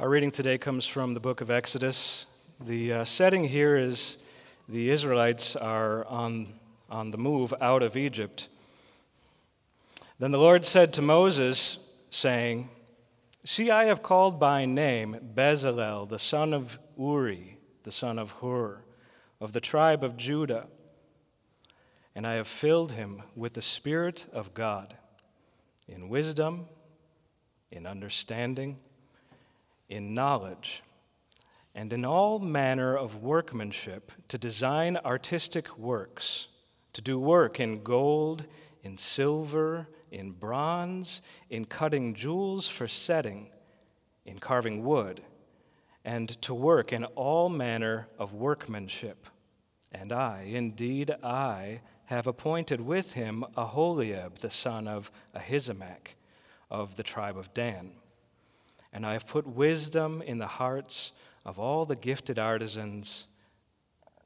Our reading today comes from the book of Exodus. The uh, setting here is the Israelites are on, on the move out of Egypt. Then the Lord said to Moses, saying, See, I have called by name Bezalel, the son of Uri, the son of Hur, of the tribe of Judah, and I have filled him with the Spirit of God, in wisdom, in understanding, in knowledge, and in all manner of workmanship to design artistic works, to do work in gold, in silver, in bronze, in cutting jewels for setting, in carving wood, and to work in all manner of workmanship. And I, indeed, I have appointed with him Aholiab, the son of Ahisamach, of the tribe of Dan. And I have put wisdom in the hearts of all the gifted artisans,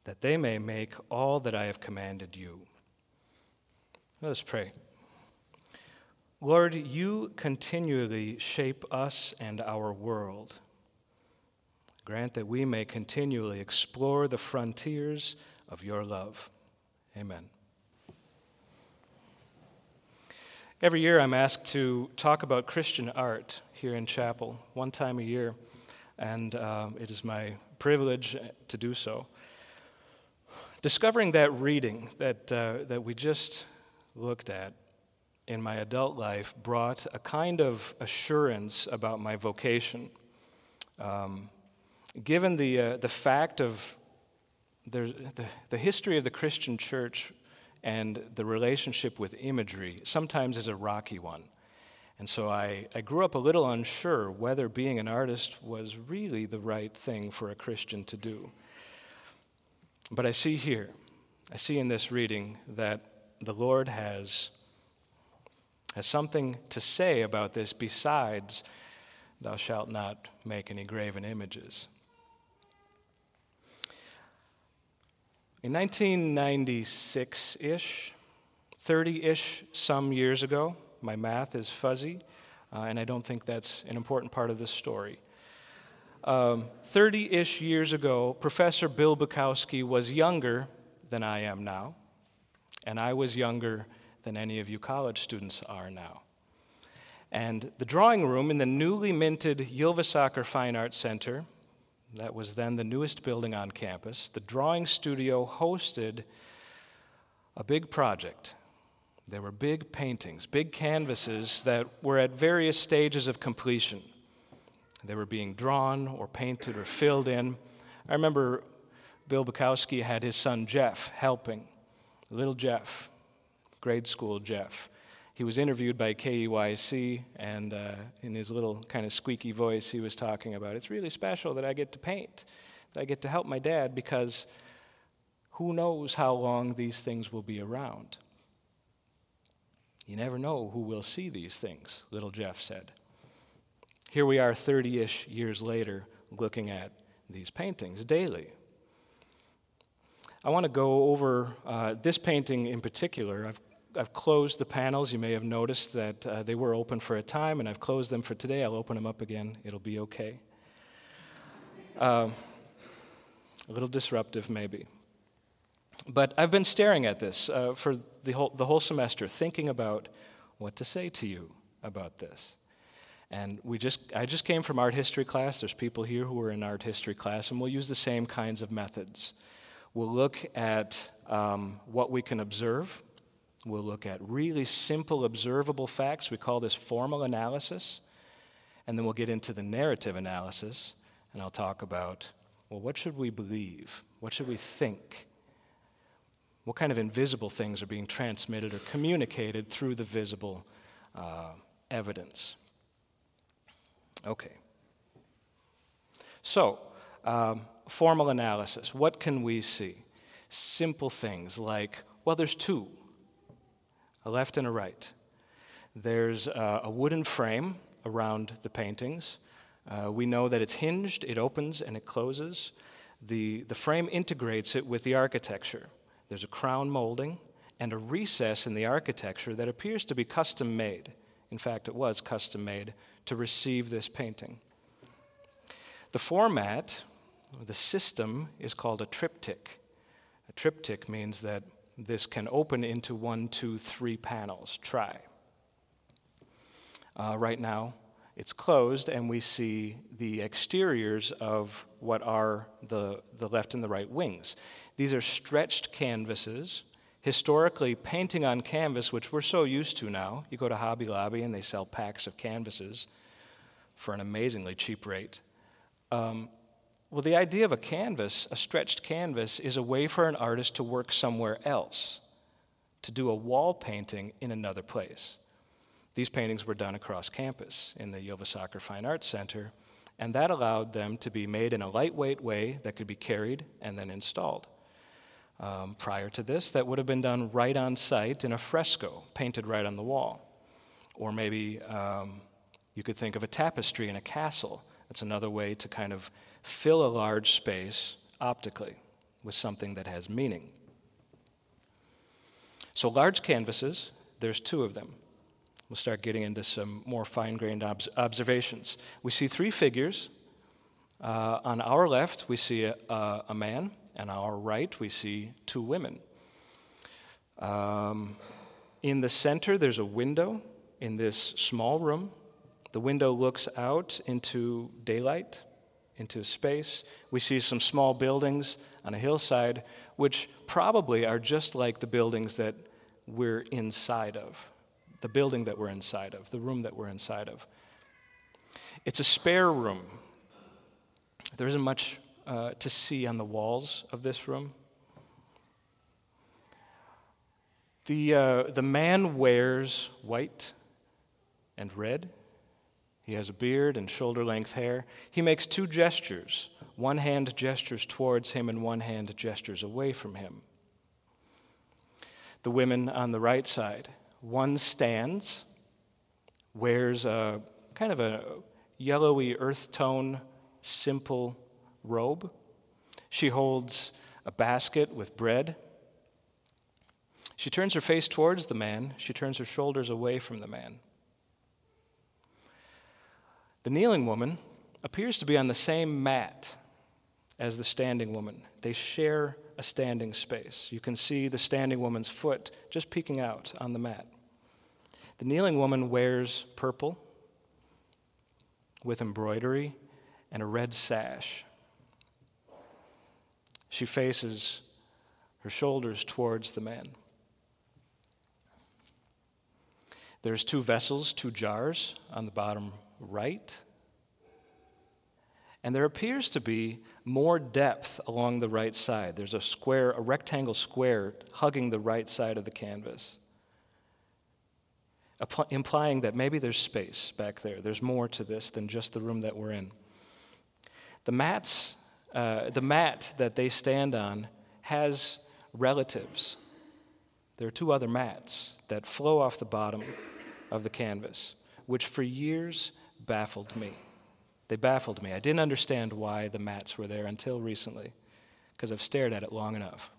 that they may make all that I have commanded you. Let us pray. Lord, you continually shape us and our world. Grant that we may continually explore the frontiers of your love. Amen. Every year I'm asked to talk about Christian art here in chapel, one time a year, and um, it is my privilege to do so. Discovering that reading that, uh, that we just looked at in my adult life brought a kind of assurance about my vocation. Um, given the, uh, the fact of the, the history of the Christian church and the relationship with imagery sometimes is a rocky one. And so I, I grew up a little unsure whether being an artist was really the right thing for a Christian to do. But I see here, I see in this reading that the Lord has has something to say about this besides, Thou shalt not make any graven images. In 1996 ish, 30 ish some years ago, my math is fuzzy, uh, and I don't think that's an important part of this story. 30 um, ish years ago, Professor Bill Bukowski was younger than I am now, and I was younger than any of you college students are now. And the drawing room in the newly minted Ylvisaker Fine Arts Center, that was then the newest building on campus, the drawing studio hosted a big project. There were big paintings, big canvases that were at various stages of completion. They were being drawn or painted or filled in. I remember Bill Bukowski had his son Jeff helping, little Jeff grade school Jeff. He was interviewed by KEYC, and uh, in his little kind of squeaky voice, he was talking about it's really special that I get to paint, that I get to help my dad, because who knows how long these things will be around. You never know who will see these things, little Jeff said. Here we are 30 ish years later looking at these paintings daily. I want to go over uh, this painting in particular. I've I've closed the panels. You may have noticed that uh, they were open for a time, and I've closed them for today. I'll open them up again. It'll be okay. Uh, a little disruptive, maybe. But I've been staring at this uh, for the whole, the whole semester, thinking about what to say to you about this. And we just, I just came from art history class. There's people here who are in art history class, and we'll use the same kinds of methods. We'll look at um, what we can observe We'll look at really simple, observable facts. We call this formal analysis. And then we'll get into the narrative analysis, and I'll talk about well, what should we believe? What should we think? What kind of invisible things are being transmitted or communicated through the visible uh, evidence? Okay. So, um, formal analysis. What can we see? Simple things like, well, there's two a left and a right. There's uh, a wooden frame around the paintings. Uh, we know that it's hinged, it opens and it closes. The, the frame integrates it with the architecture. There's a crown molding and a recess in the architecture that appears to be custom made. In fact, it was custom made to receive this painting. The format, the system, is called a triptych. A triptych means that this can open into one, two, three panels. Try. Uh, right now, it's closed, and we see the exteriors of what are the, the left and the right wings. These are stretched canvases. Historically, painting on canvas, which we're so used to now, you go to Hobby Lobby and they sell packs of canvases for an amazingly cheap rate. Um, well, the idea of a canvas, a stretched canvas, is a way for an artist to work somewhere else, to do a wall painting in another place. These paintings were done across campus in the Ylvisaker Fine Arts Center, and that allowed them to be made in a lightweight way that could be carried and then installed. Um, prior to this, that would have been done right on site in a fresco, painted right on the wall. Or maybe um, you could think of a tapestry in a castle. That's another way to kind of fill a large space optically with something that has meaning. So, large canvases, there's two of them. We'll start getting into some more fine grained ob- observations. We see three figures. Uh, on our left, we see a, a, man, and on our right, we see two women. Um, in the center, there's a window in this small room. The window looks out into daylight, into space. We see some small buildings on a hillside, which probably are just like the buildings that we're inside of the building that we're inside of, the room that we're inside of. It's a spare room. There isn't much uh, to see on the walls of this room. The, uh, the man wears white and red. He has a beard and shoulder length hair. He makes two gestures. One hand gestures towards him, and one hand gestures away from him. The women on the right side one stands, wears a kind of a yellowy earth tone, simple robe. She holds a basket with bread. She turns her face towards the man, she turns her shoulders away from the man. The kneeling woman appears to be on the same mat as the standing woman. They share a standing space. You can see the standing woman's foot just peeking out on the mat. The kneeling woman wears purple with embroidery and a red sash. She faces her shoulders towards the man. There's two vessels, two jars on the bottom right. And there appears to be more depth along the right side. There's a square, a rectangle square hugging the right side of the canvas, implying that maybe there's space back there. There's more to this than just the room that we're in. The mats, uh, the mat that they stand on has relatives. There are two other mats that flow off the bottom of the canvas, which for years baffled me. They baffled me. I didn't understand why the mats were there until recently, because I've stared at it long enough.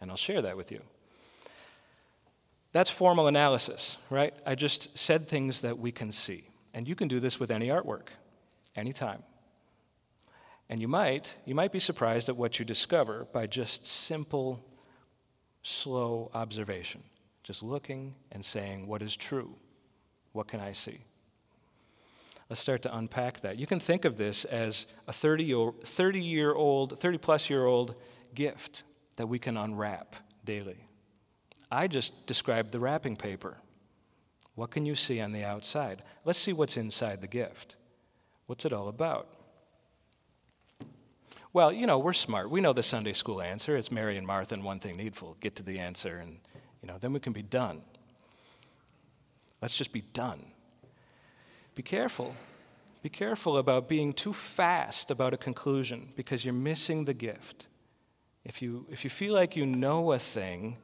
And I'll share that with you. That's formal analysis, right? I just said things that we can see. And you can do this with any artwork, anytime. And you might, you might be surprised at what you discover by just simple, slow observation. Just looking and saying, what is true? What can I see? Let's start to unpack that. You can think of this as a 30 year old, 30 plus year old gift that we can unwrap daily. I just described the wrapping paper. What can you see on the outside? Let's see what's inside the gift. What's it all about? Well, you know, we're smart. We know the Sunday school answer. It's Mary and Martha and one thing needful. Get to the answer, and, you know, then we can be done. Let's just be done. Be careful. Be careful about being too fast about a conclusion because you're missing the gift. If you, if you feel like you know a thing,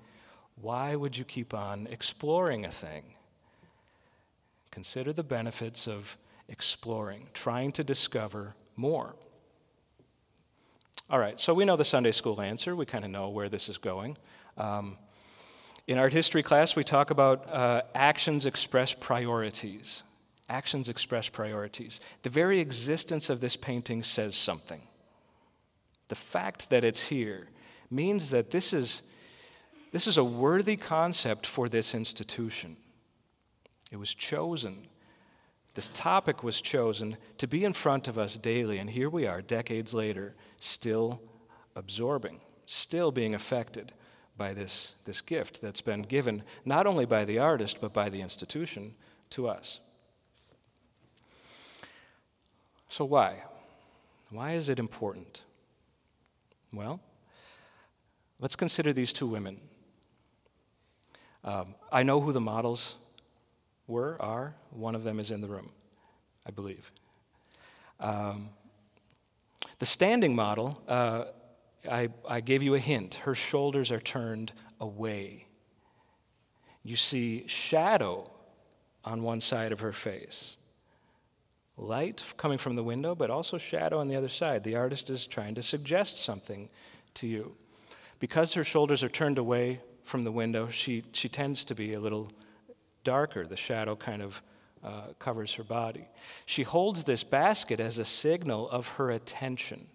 why would you keep on exploring a thing? Consider the benefits of exploring, trying to discover more. All right, so we know the Sunday school answer. We kind of know where this is going. Um, in art history class, we talk about uh, actions express priorities Actions express priorities. The very existence of this painting says something. The fact that it's here means that this is, this is a worthy concept for this institution. It was chosen. This topic was chosen to be in front of us daily, and here we are, decades later, still absorbing, still being affected by this, this gift that's been given not only by the artist, but by the institution to us. So, why? Why is it important? Well, let's consider these two women. Um, I know who the models were, are. One of them is in the room, I believe. Um, the standing model, uh, I, I gave you a hint. Her shoulders are turned away. You see shadow on one side of her face. Light coming from the window, but also shadow on the other side. The artist is trying to suggest something to you. Because her shoulders are turned away from the window, she, she tends to be a little darker. The shadow kind of uh, covers her body. She holds this basket as a signal of her attention.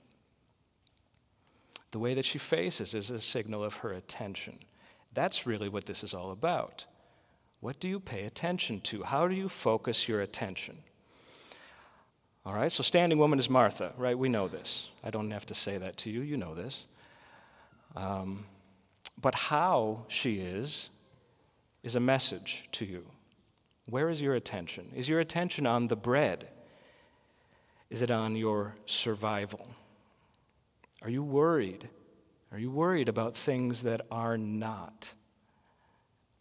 The way that she faces is a signal of her attention. That's really what this is all about. What do you pay attention to? How do you focus your attention? All right, so standing woman is Martha, right? We know this. I don't have to say that to you, you know this. Um, but how she is, is a message to you. Where is your attention? Is your attention on the bread? Is it on your survival? Are you worried? Are you worried about things that are not?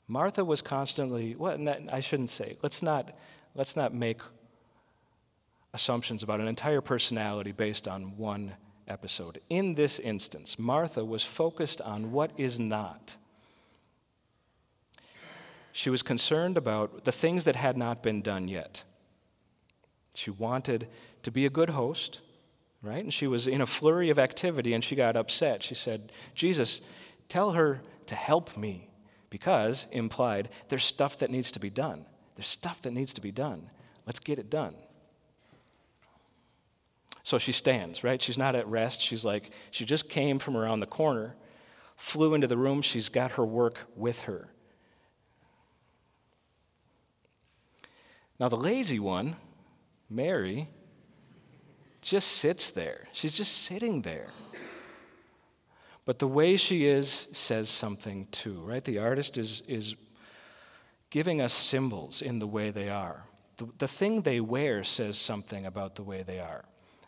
Martha was constantly, well, I shouldn't say, let's not, let's not make assumptions about an entire personality based on one episode. In this instance, Martha was focused on what is not. She was concerned about the things that had not been done yet. She wanted to be a good host, right? And she was in a flurry of activity and she got upset. She said, Jesus, tell her to help me because, implied, there's stuff that needs to be done. There's stuff that needs to be done. Let's get it done. So she stands, right? She's not at rest. She's like, she just came from around the corner, flew into the room. She's got her work with her. Now, the lazy one, Mary, just sits there. She's just sitting there. But the way she is says something too, right? The artist is, is giving us symbols in the way they are. The, the thing they wear says something about the way they are.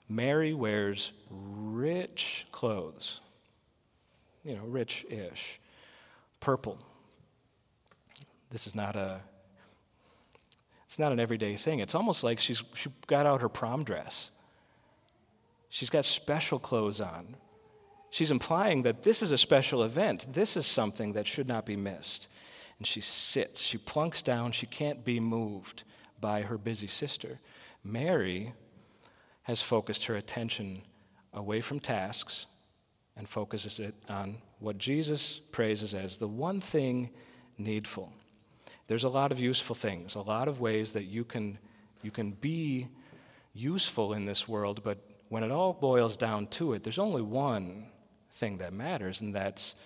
Mary wears rich clothes, you know, rich ish, purple. This is not a it's not an everyday thing. It's almost like she's, she got out her prom dress. She's got special clothes on. She's implying that this is a special event. This is something that should not be missed. And she sits, she plunks down, she can't be moved by her busy sister. Mary has focused her attention away from tasks and focuses it on what Jesus praises as the one thing needful. There's a lot of useful things, a lot of ways that you can, you can be useful in this world, but when it all boils down to it, there's only one thing that matters, and that's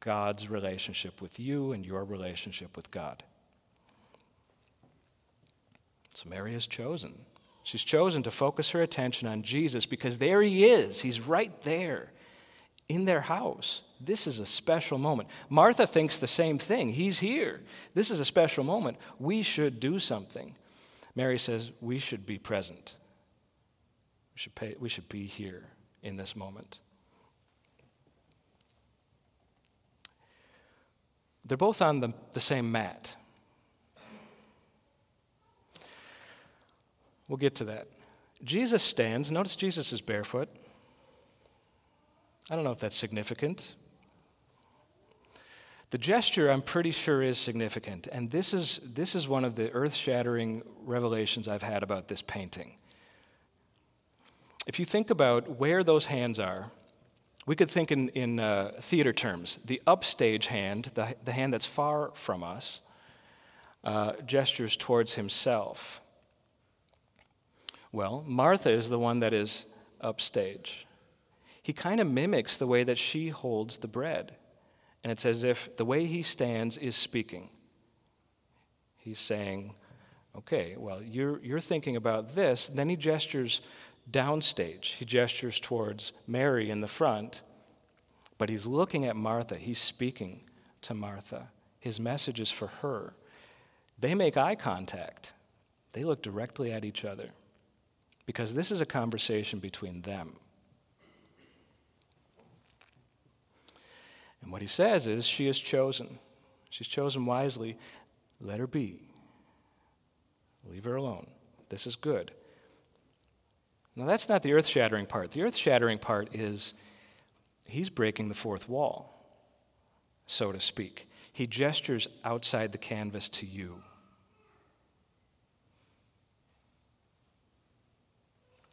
God's relationship with you and your relationship with God. So Mary has chosen. She's chosen to focus her attention on Jesus because there he is. He's right there in their house. This is a special moment. Martha thinks the same thing. He's here. This is a special moment. We should do something. Mary says, We should be present. We should, pay, we should be here in this moment. They're both on the, the same mat. We'll get to that. Jesus stands. Notice Jesus is barefoot. I don't know if that's significant. The gesture, I'm pretty sure, is significant. And this is, this is one of the earth shattering revelations I've had about this painting. If you think about where those hands are, we could think in, in uh, theater terms. The upstage hand, the, the hand that's far from us, uh, gestures towards himself. Well, Martha is the one that is upstage. He kind of mimics the way that she holds the bread. And it's as if the way he stands is speaking. He's saying, okay, well, you're, you're thinking about this. Then he gestures downstage. He gestures towards Mary in the front, but he's looking at Martha. He's speaking to Martha. His message is for her. They make eye contact, they look directly at each other because this is a conversation between them. And what he says is, She is chosen. She's chosen wisely. Let her be. Leave her alone. This is good. Now, that's not the earth shattering part. The earth shattering part is he's breaking the fourth wall, so to speak. He gestures outside the canvas to you.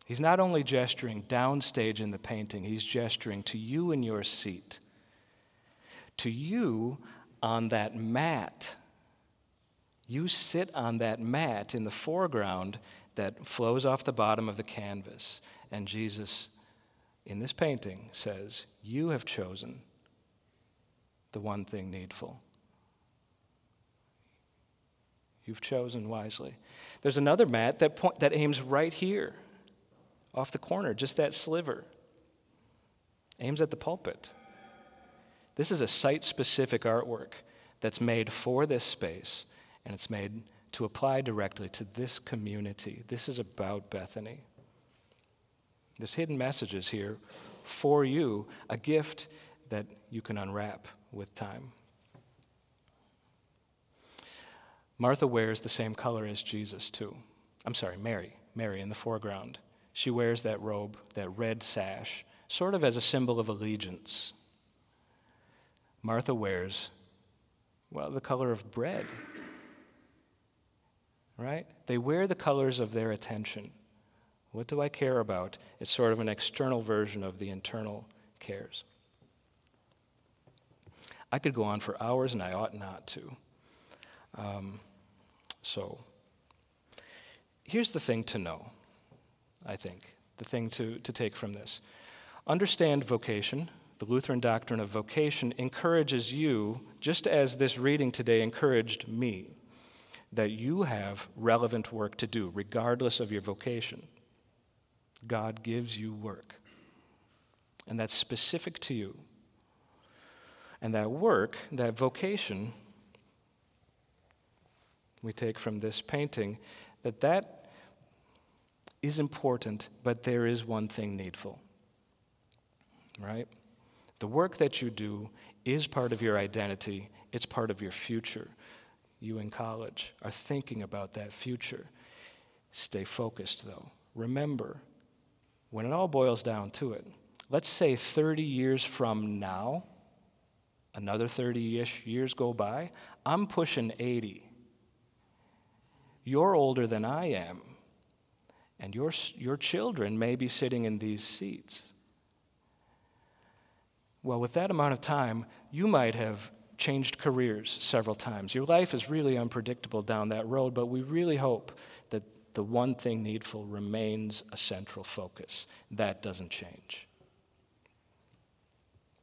He's not only gesturing downstage in the painting, he's gesturing to you in your seat, to you on that mat. You sit on that mat in the foreground that flows off the bottom of the canvas. And Jesus, in this painting, says, You have chosen the one thing needful. You've chosen wisely. There's another mat that, point, that aims right here off the corner, just that sliver. Aims at the pulpit. This is a site specific artwork that's made for this space, and it's made to apply directly to this community. This is about Bethany. There's hidden messages here for you, a gift that you can unwrap with time. Martha wears the same color as Jesus, too. I'm sorry, Mary, Mary in the foreground. She wears that robe, that red sash, sort of as a symbol of allegiance. Martha wears, well, the color of bread. Right? They wear the colors of their attention. What do I care about? It's sort of an external version of the internal cares. I could go on for hours, and I ought not to. Um, so, here's the thing to know I think, the thing to, to take from this. Understand vocation. The Lutheran doctrine of vocation encourages you, just as this reading today encouraged me, that you have relevant work to do, regardless of your vocation. God gives you work, and that's specific to you. And that work, that vocation, we take from this painting, that that is important, but there is one thing needful. Right? The work that you do is part of your identity, it's part of your future. You in college are thinking about that future. Stay focused, though. Remember, when it all boils down to it, let's say 30 years from now, another 30 ish years go by, I'm pushing 80. You're older than I am. And your, your children may be sitting in these seats. Well, with that amount of time, you might have changed careers several times. Your life is really unpredictable down that road, but we really hope that the one thing needful remains a central focus. That doesn't change.